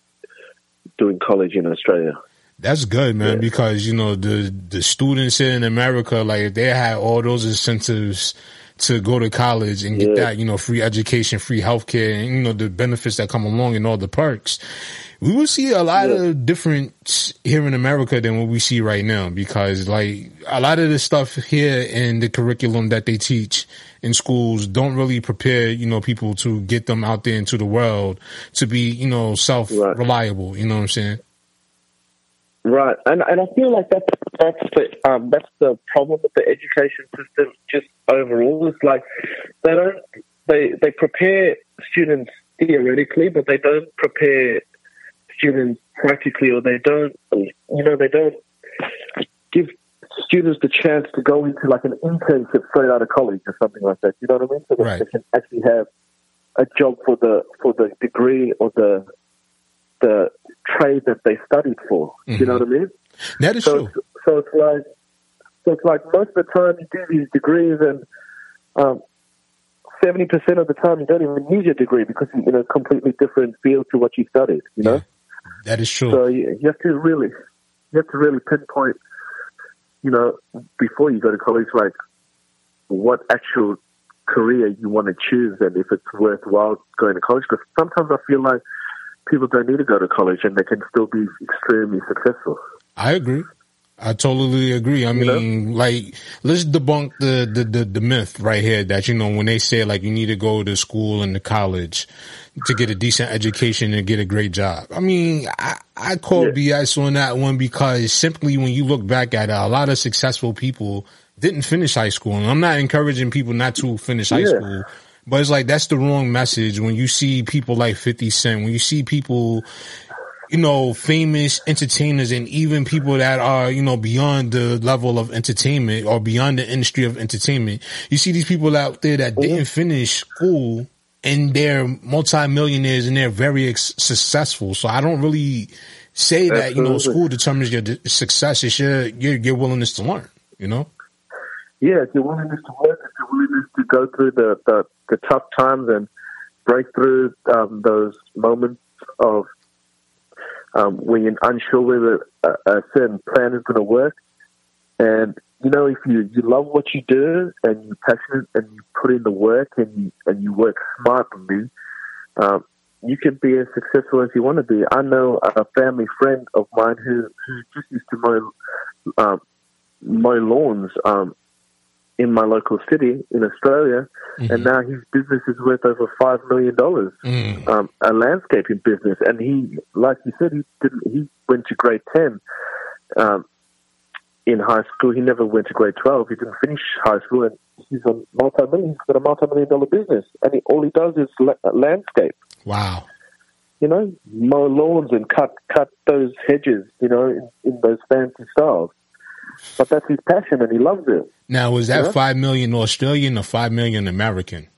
doing college in Australia. That's good, man, because you know the the students here in America, like if they had all those incentives to go to college and get that, you know, free education, free healthcare, and you know the benefits that come along and all the perks, we will see a lot of difference here in America than what we see right now. Because like a lot of the stuff here in the curriculum that they teach in schools don't really prepare, you know, people to get them out there into the world to be, you know, self reliable. You know what I'm saying? Right, and and I feel like that's that's the um, that's the problem with the education system. Just overall, it's like they don't they they prepare students theoretically, but they don't prepare students practically, or they don't you know they don't give students the chance to go into like an internship straight out of college or something like that. You know what I mean? So that Right. they can actually have a job for the for the degree or the the trade that they studied for. You know what I mean? That is so true. It's, so it's like so it's like most of the time you do these degrees and um seventy percent of the time you don't even need your degree because you're in a completely different field to what you studied. You know. That is true. So you, you have to really, you have to really pinpoint, you know, before you go to college, like what actual career you want to choose and if it's worthwhile going to college. Because sometimes I feel like people don't need to go to college and they can still be extremely successful. I agree. I totally agree. I mean, like, let's debunk the, the, the, the myth right here that, you know, when they say like you need to go to school and to college to get a decent education and get a great job. I mean, I, I call BS on that one because simply when you look back at it, a lot of successful people didn't finish high school. And I'm not encouraging people not to finish high school. But it's like that's the wrong message when you see people like 50 Cent, when you see people you know, famous entertainers and even people that are, you know, beyond the level of entertainment or beyond the industry of entertainment. You see these people out there that didn't finish school and they're multimillionaires and they're very ex- successful. So I don't really say that, you know, school determines your de- success. It's your, your, your willingness to learn, you know? Yeah, it's your willingness to work, it's your willingness to go through the, the, the tough times and break through um, those moments of um, when you're unsure whether a, a certain plan is going to work. And you know, if you, you love what you do and you're passionate and you put in the work and you and you work smartly, um, you can be as successful as you want to be. I know a family friend of mine who who just used to mow um, mow lawns um, in my local city in Australia, and now his business is worth over five million dollars. Um, a landscaping business, and he, like you said, he didn't. He went to grade ten um, in high school. He never went to grade twelve. He didn't finish high school, and he's a multi-million. He's got a multi-million dollar business, and he, all he does is la- landscape. Wow. You know, mow lawns and cut cut those hedges. You know, in, in those fancy styles. But that's his passion, and he loves it. Now, was that Yeah. 5 million Australian or 5 million American?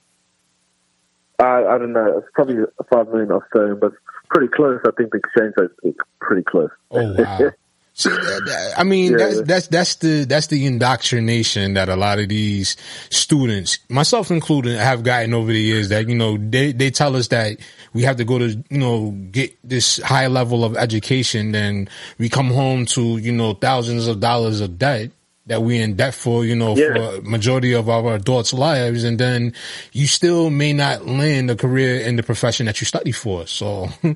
I, I don't know. It's probably five million Australian, but pretty close. I think the exchange rate is pretty close. Oh wow! *laughs* That, that- I mean, Yeah. that's that's that's the that's the indoctrination that a lot of these students, myself included, have gotten over the years. That you know, they they tell us that we have to go to you know get this high level of education, then we come home to you know thousands of dollars of debt that we in debt for, you know, Yeah. for majority of our adults' lives, and then you still may not land a career in the profession that you study for. So, *laughs*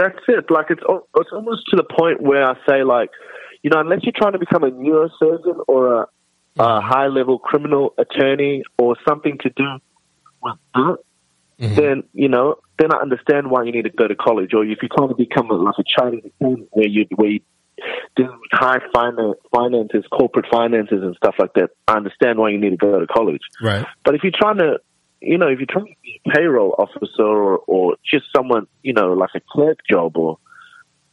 That's it. Like it's it's almost to the point where I say like, you know, unless you're trying to become a neurosurgeon or a, a mm-hmm. high level criminal attorney or something to do with that, mm-hmm. then you know, then I understand why you need to go to college. Or if you're trying to become a, like a chartered accountant where you where you do high finance, finances, corporate finances, and stuff like that, I understand why you need to go to college. right. But if you're trying to you know, if you're trying to be a payroll officer or, or just someone, you know, like a clerk job, or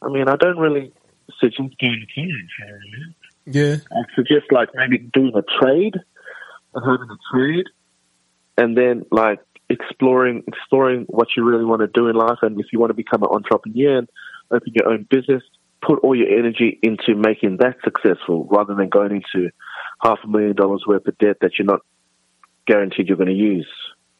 I mean, I don't really suggest going to college. You know what I mean? Yeah. I suggest like maybe doing a trade, having a trade, and then like exploring exploring what you really want to do in life, and if you want to become an entrepreneur and open your own business, put all your energy into making that successful, rather than going into half a million dollars worth of debt that you're not guaranteed you're going to use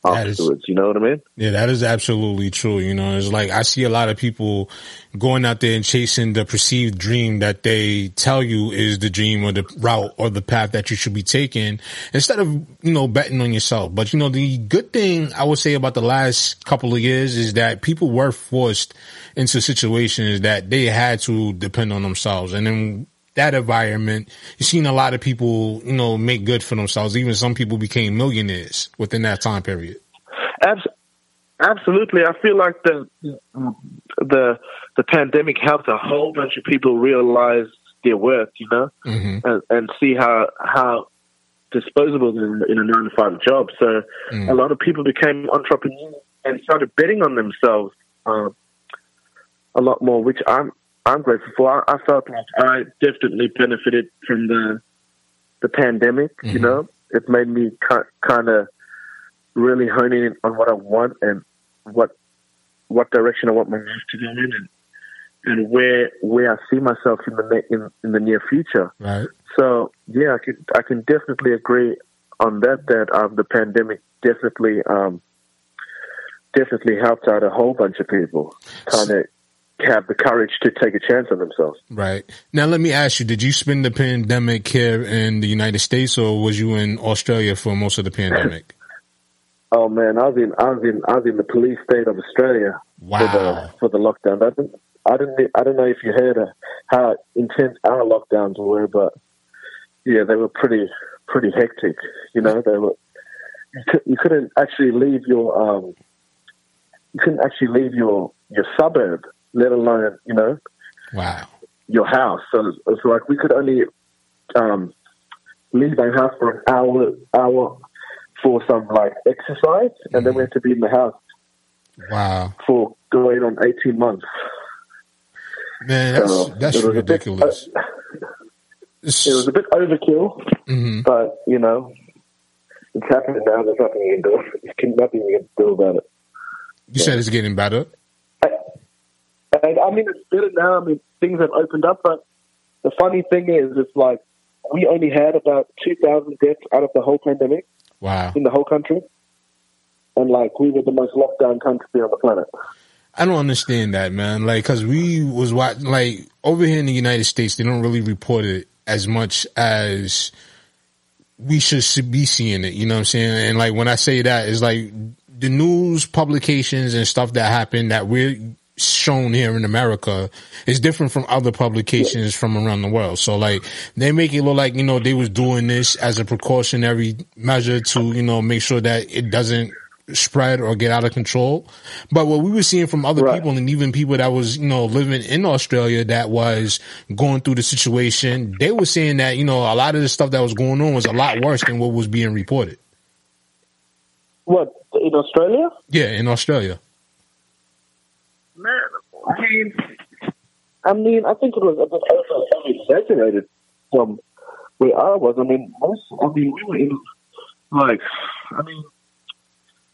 afterwards. you know what I mean? Yeah, that is absolutely true. You know, it's like I see a lot of people going out there and chasing the perceived dream that they tell you is the dream or the route or the path that you should be taking instead of, you know, betting on yourself. But, you know, the good thing I would say about the last couple of years is that people were forced into situations that they had to depend on themselves. And then that environment, you've seen a lot of people, you know, make good for themselves. Even some people became millionaires within that time period. Absolutely, I feel like the the the pandemic helped a whole bunch of people realize their worth, you know, mm-hmm. and, and see how how disposable in, in a nine to five job. So Mm. a lot of people became entrepreneurs and started betting on themselves uh, a lot more, which I'm I'm grateful for. I, I felt like I definitely benefited from the the pandemic. You know, it made me kind of really hone in on what I want and what what direction I want my life to go in, and and where where I see myself in the ne- in, in the near future. Right. So yeah, I can I can definitely agree on that. That um, the pandemic definitely um, definitely helped out a whole bunch of people kind of have the courage to take a chance on themselves. Right. Now, let me ask you, did you spend the pandemic here in the United States or was you in Australia for most of the pandemic? *laughs* Oh man, I was in I was in I was in the police state of Australia wow. for the for the lockdown. I didn't I didn't I don't know if you heard how intense our lockdowns were, but yeah, they were pretty pretty hectic. You know, they were you couldn't actually leave your um you couldn't actually leave your your suburb, let alone you know Wow. your house. So it's, like we could only um, leave our house for an hour hour for some like exercise, and then we had to be in the house Wow. for going on eighteen months. Man, that's, So that's bit- ridiculous. It was a bit overkill, Mhm. but you know, it's happening now. There's nothing you can do. *laughs* You can nothing you can do about it. You said it's getting better. And I mean, it's better now. I mean, things have opened up, but the funny thing is, it's like we only had about two thousand deaths out of the whole pandemic Wow. in the whole country, and like we were the most locked down country on the planet. I don't understand that, man. Like, cause we was watching, like, over here in the United States, they don't really report it as much as we should should be seeing it. You know what I'm saying? And like, when I say that, it's like the news publications and stuff that happen that we're shown here in America is different from other publications from around the world. So like, they make it look like, you know, they was doing this as a precautionary measure to, you know, make sure that it doesn't spread or get out of control. But what we were seeing from other people and even people that was, you know, living in Australia that was going through the situation, they were saying that, you know, a lot of the stuff that was going on was a lot worse than what was being reported. What in Australia? Yeah, in Australia. Man, I mean, I mean, I think it was a bit over, over exaggerated from where I was. I mean, most, I mean, we were in like, I mean,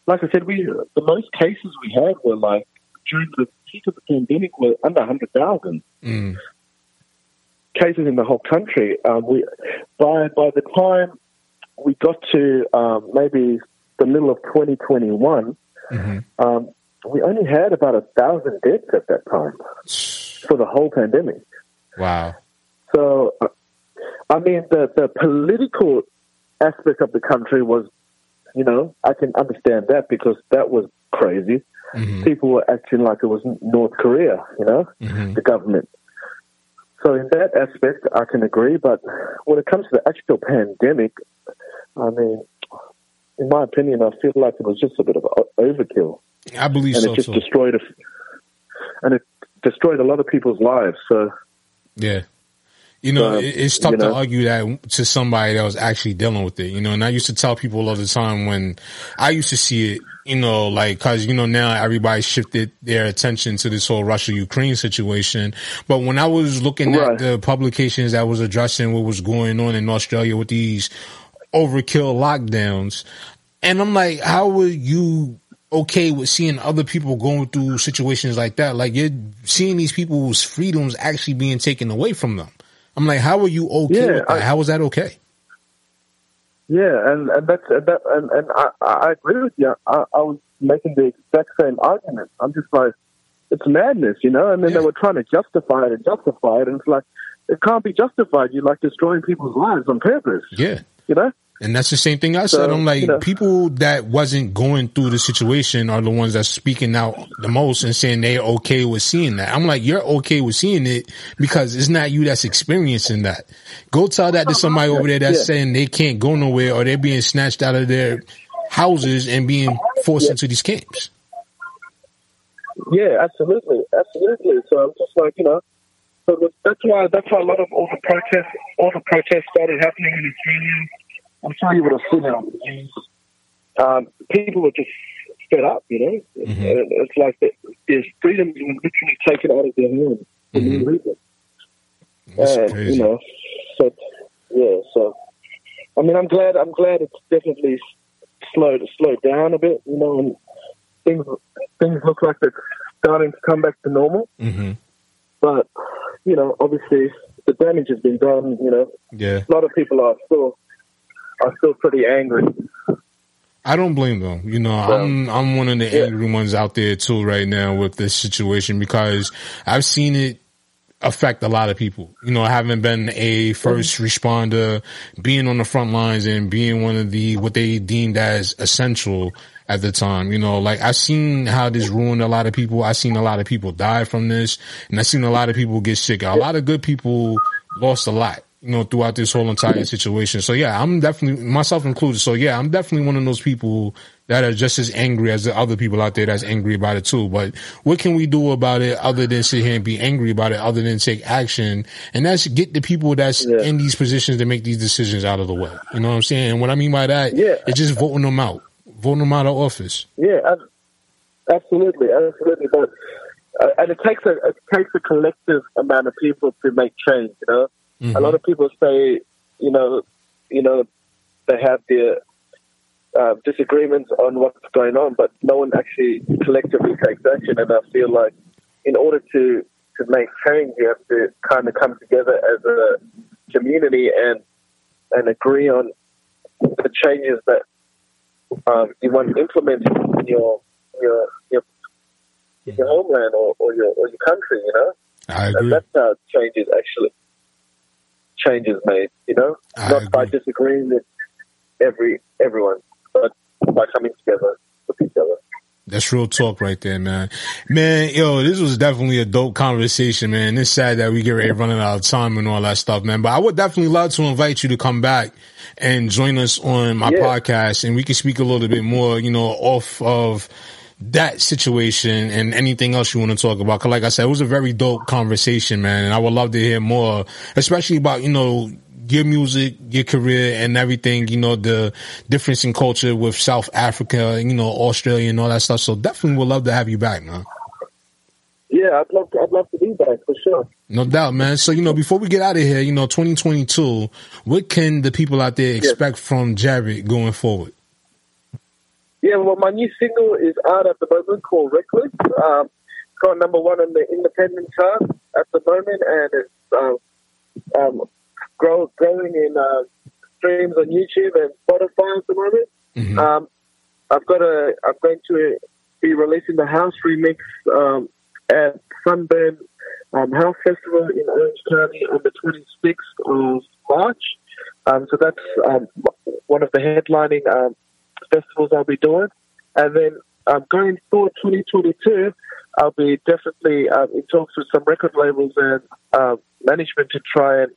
like I said, we the most cases we had were like during the peak of the pandemic were under hundred thousand Mm. cases in the whole country. Um, we by by the time we got to um, maybe the middle of 2021, um, we only had about a thousand deaths at that time for the whole pandemic. Wow. So, uh, I mean, the the political aspect of the country was, you know, I can understand that because that was crazy. People were acting like it was North Korea, you know, the government. So in that aspect, I can agree. But when it comes to the actual pandemic, I mean, in my opinion, I feel like it was just a bit of overkill. I believe and so, it just too. destroyed a, and it destroyed a lot of people's lives. So Yeah. You know, So, it- it's tough you know. to argue that to somebody that was actually dealing with it. You know, and I used to tell people all the time when I used to see it. You know, like because you know now everybody shifted their attention to this whole Russia Ukraine situation. But when I was looking at the publications that was addressing what was going on in Australia with these overkill lockdowns, and I'm like, how would you okay with seeing other people going through situations like that? Like you're seeing these people's freedoms actually being taken away from them. I'm like, how are you okay Yeah, with that? I- how is that okay? Yeah, and, and that's and, that, and, and I, I agree with you. I, I was making the exact same argument. I'm just like, it's madness, you know. And then they were trying to justify it and justify it, and it's like, it can't be justified. You're like destroying people's lives on purpose, Yeah. you know. And that's the same thing I So, said. I'm like, you know. people that wasn't going through the situation are the ones that's speaking out the most and saying they're okay with seeing that. I'm like, you're okay with seeing it because it's not you that's experiencing that. Go tell that to uh-huh. somebody over there that's Yeah. saying they can't go nowhere or they're being snatched out of their houses and being forced into these camps. Yeah, absolutely, absolutely. So I'm just like, you know, so that's why that's why a lot of all the protests, all the protests started happening in Australia. I'm sure you would have seen it on the news. Um, people were just fed up, you know. And It's like the, their freedom was literally taken out of their hands for no reason. And, you know, so yeah, so I mean, I'm glad. I'm glad it's definitely slowed slowed down a bit, you know, and things things look like they're starting to come back to normal. Mm-hmm. But you know, obviously, the damage has been done. You know, Yeah. a lot of people are still are still pretty angry. I don't blame them. You know, I'm I'm one of the angry ones out there too right now with this situation because I've seen it affect a lot of people. You know, having been a first mm-hmm. responder, being on the front lines and being one of the what they deemed as essential at the time. You know, like I've seen how this ruined a lot of people. I've seen a lot of people die from this, and I've seen a lot of people get sick. A lot of good people lost a lot you know, throughout this whole entire situation. So yeah, I'm definitely myself included. So yeah, I'm definitely one of those people that are just as angry as the other people out there that's angry about it too. But what can we do about it other than sit here and be angry about it, other than take action? And that's get the people that's in these positions to make these decisions out of the way. You know what I'm saying? And what I mean by that Yeah. is just voting them out, voting them out of office. Yeah, absolutely, absolutely. But uh, and it takes a it takes a collective amount of people to make change. You know, a lot of people say, you know, you know, they have their uh, disagreements on what's going on, but no one actually collectively takes action. And I feel like in order to to make change, you have to kind of come together as a community and and agree on the changes that um, you want implemented in your your your, in your homeland or, or your or your country. You know, I and that's how change is actually change is made. You know, not by disagreeing with every everyone, but by coming together with each other. That's real talk right there, man. Man, yo, this was definitely a dope conversation, man. It's sad that we get ready running out of time and all that stuff, man. But I would definitely love to invite you to come back and join us on my Yeah. podcast and we can speak a little bit more, you know, off of that situation and anything else you want to talk about. Cause like I said, it was a very dope conversation, man. And I would love to hear more, especially about, you know, your music, your career and everything, you know, the difference in culture with South Africa, and you know, Australia and all that stuff. So definitely would love to have you back, man. Yeah, I'd love to, I'd love to be back for sure. No doubt, man. So, you know, before we get out of here, you know, 2022, what can the people out there expect from Jarid going forward? Yeah, well, my new single is out at the moment called Reckless. Um, it's got number one on the independent chart at the moment, and it's um, um, grow, growing in uh, streams on YouTube and Spotify at the moment. Um, I've got a. I'm going to be releasing the house remix um, at Sunburn um, House Festival in Orange County on the 26th of March. Um, so that's um, one of the headlining um, festivals I'll be doing. And then um, going forward 2022, I'll be definitely um, in talks with some record labels and um, management to try and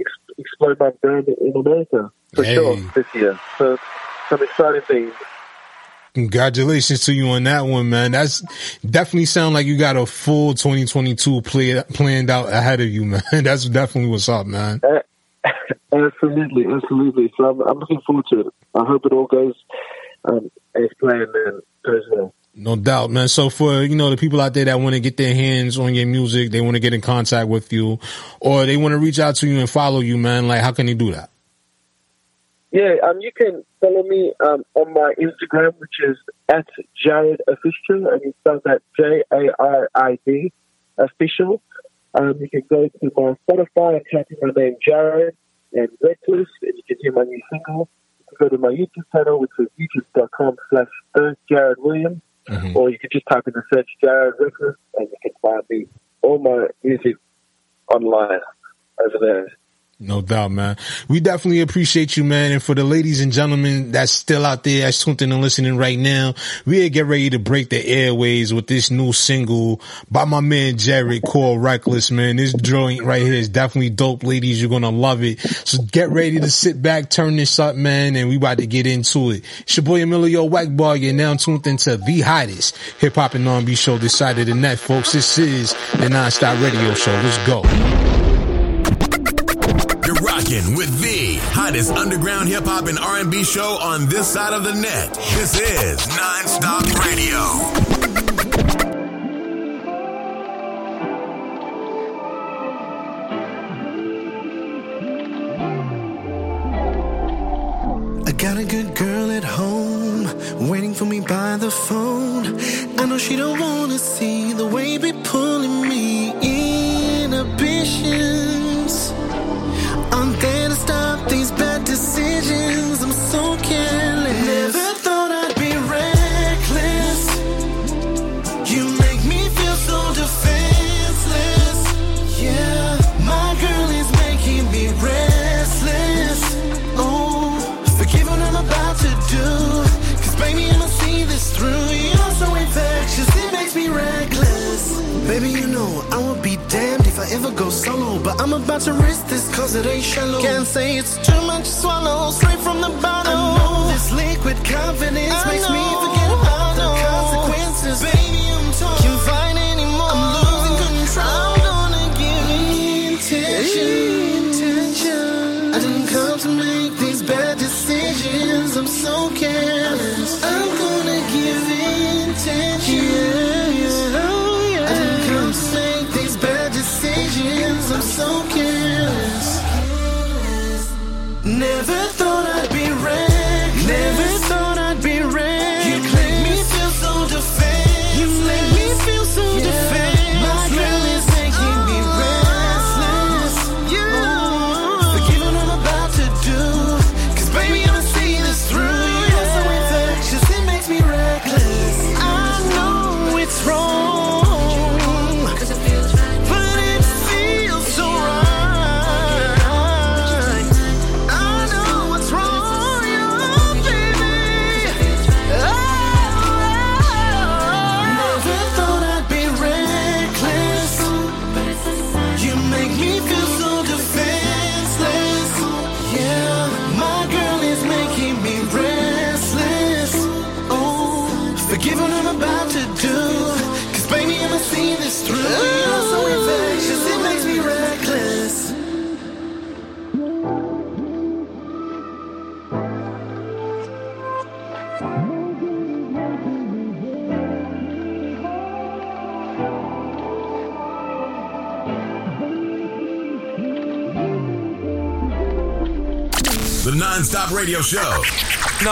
ex- explode my brand in America for Hey. sure this year. So some exciting things. Congratulations to you on that one, man. That's definitely sound like you got a full 2022 play, planned out ahead of you, *laughs* man. That's definitely what's up, man. Uh, absolutely, absolutely. So I'm, I'm, looking forward to it. I hope it all goes um, as planned and goes well. No doubt, man. So for, you know, the people out there that want to get their hands on your music, they want to get in contact with you, or they want to reach out to you and follow you, man, like how can they do that? Yeah, um, you can follow me um, on my Instagram, which is at Jarid Official, and you spell that J A R I D Official. Um, you can go to my Spotify and type in my name, Jarid, and Reckless, and you can hear my new single. You can go to my YouTube channel, which is youtube.com slash Jarid Williams, mm-hmm. or you can just type in the search Jarid Reckless, and you can find me, all my music online over there. No doubt, man. We definitely appreciate you, man. And for the ladies and gentlemen that's still out there, that's tuned in and listening right now, we get ready to break the airways with this new single by my man Jarid called Reckless, man. This joint right here is definitely dope, ladies. You're gonna love it. So get ready to sit back, turn this up, man, and we about to get into it. It's your boy Emillio Egbar. You're now tuned into the hottest hip hop and R&B show this side of folks. This is the Nonstop Radio Show. Let's go rocking with the hottest underground hip hop and R&B show on this side of the net. This is Nonstop Radio. I got a good girl at home waiting for me by the phone. I know she don't wanna see the way we pulling me inhibition. ever But I'm about to risk this cause it ain't shallow. Can't say it's too much to swallow, straight from the bottle. I know this liquid confidence I makes know. me forget about the consequences. Baby,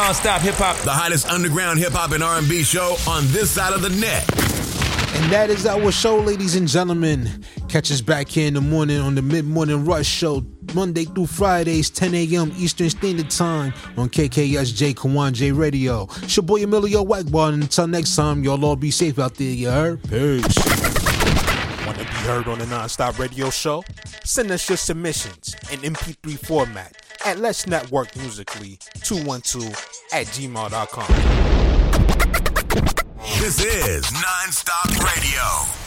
Non-stop hip hop. The hottest underground hip hop and R&B show on this side of the net. And that is our show, ladies and gentlemen. Catch us back here in the morning on the Mid Morning Rush Show, Monday through Fridays, 10 a.m. Eastern Standard Time on KKSJ Kawon J Radio. It's your boy Emillio Egbar, and until next time, y'all all be safe out there, you heard? Peace. Want to be heard on the Non-Stop Radio Show? Send us your submissions in MP3 format at Let's Network Musically 212 at gmail.com. This is Nonstop Radio.